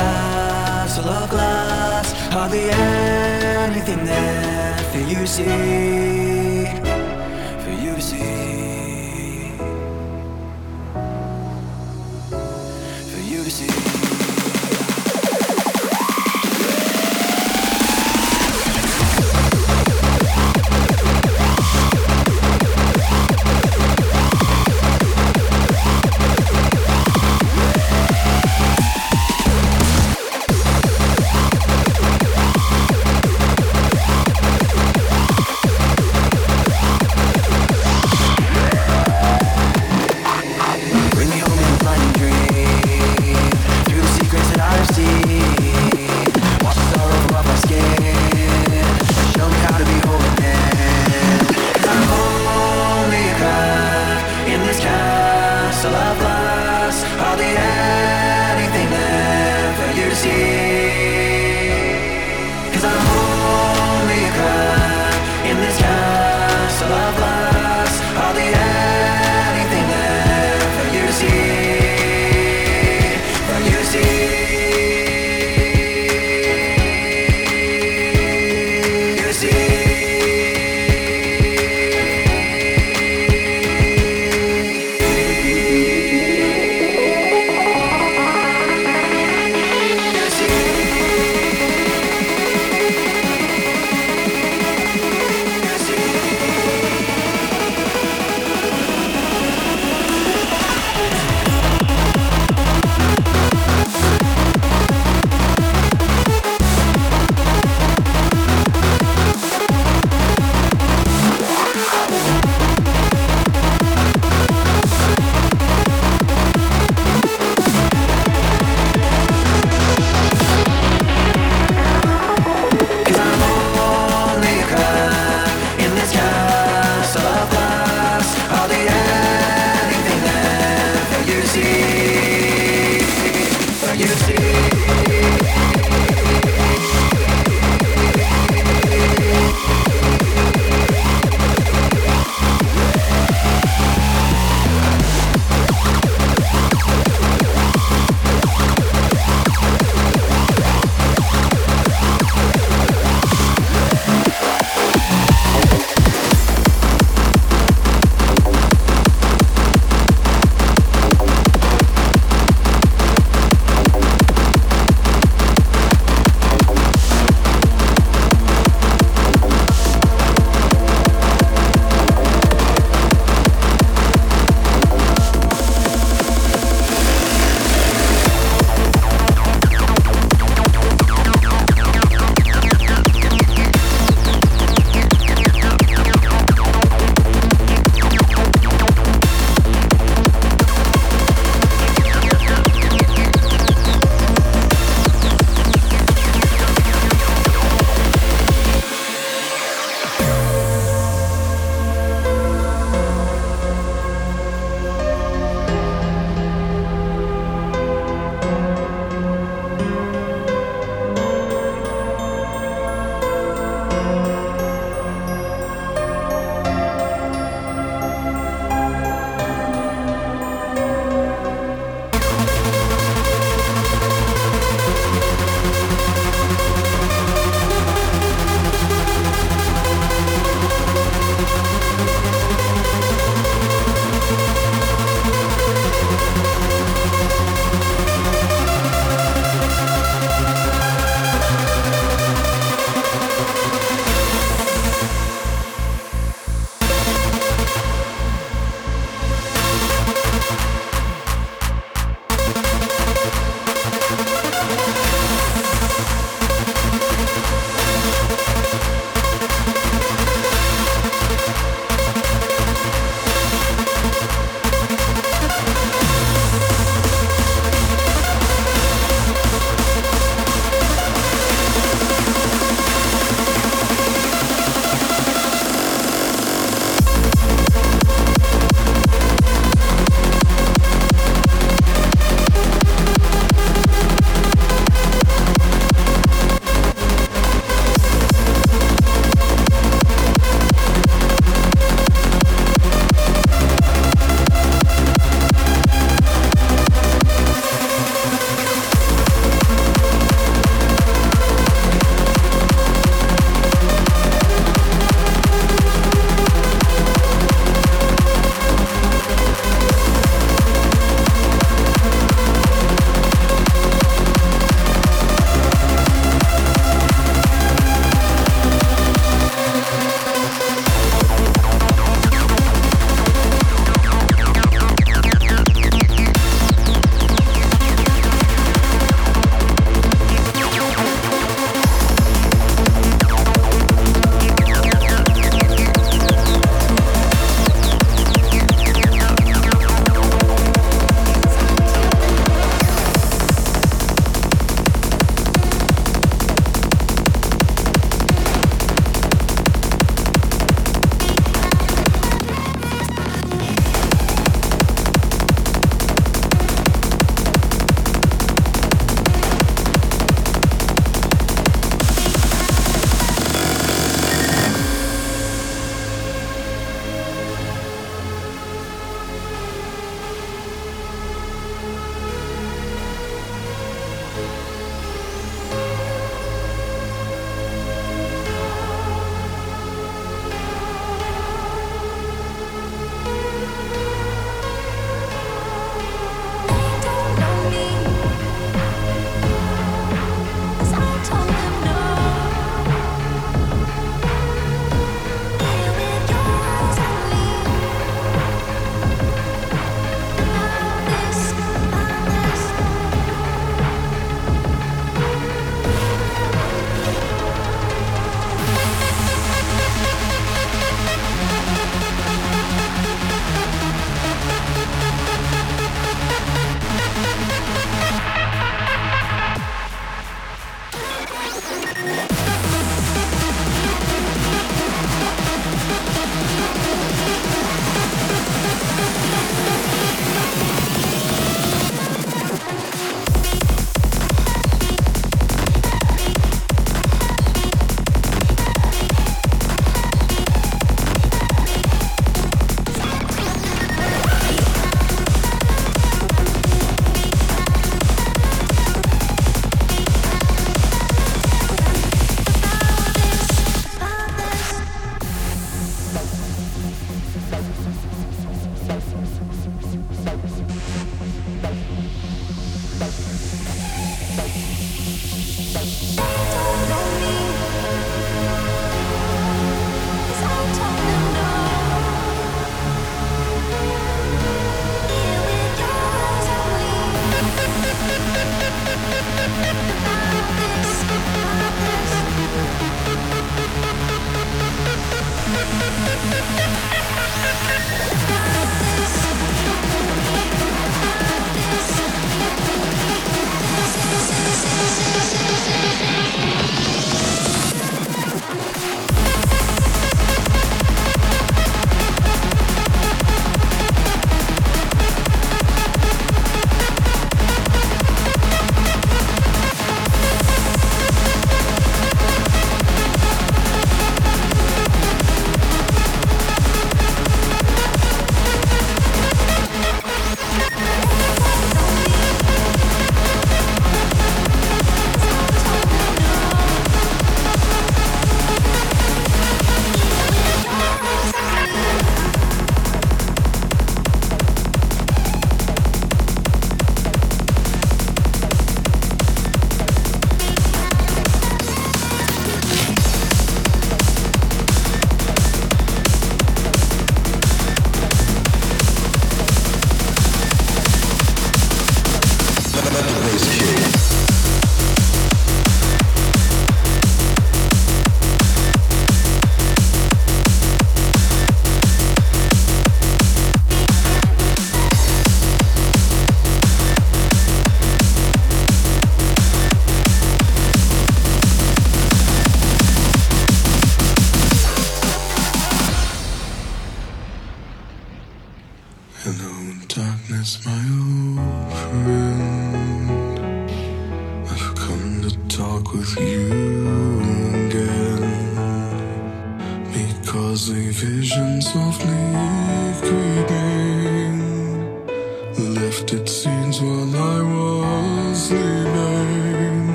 castle of glass, hardly anything there for you see.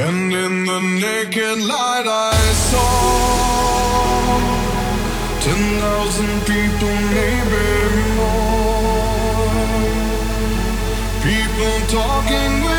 And in the naked light I saw 10,000 people, maybe more. People talking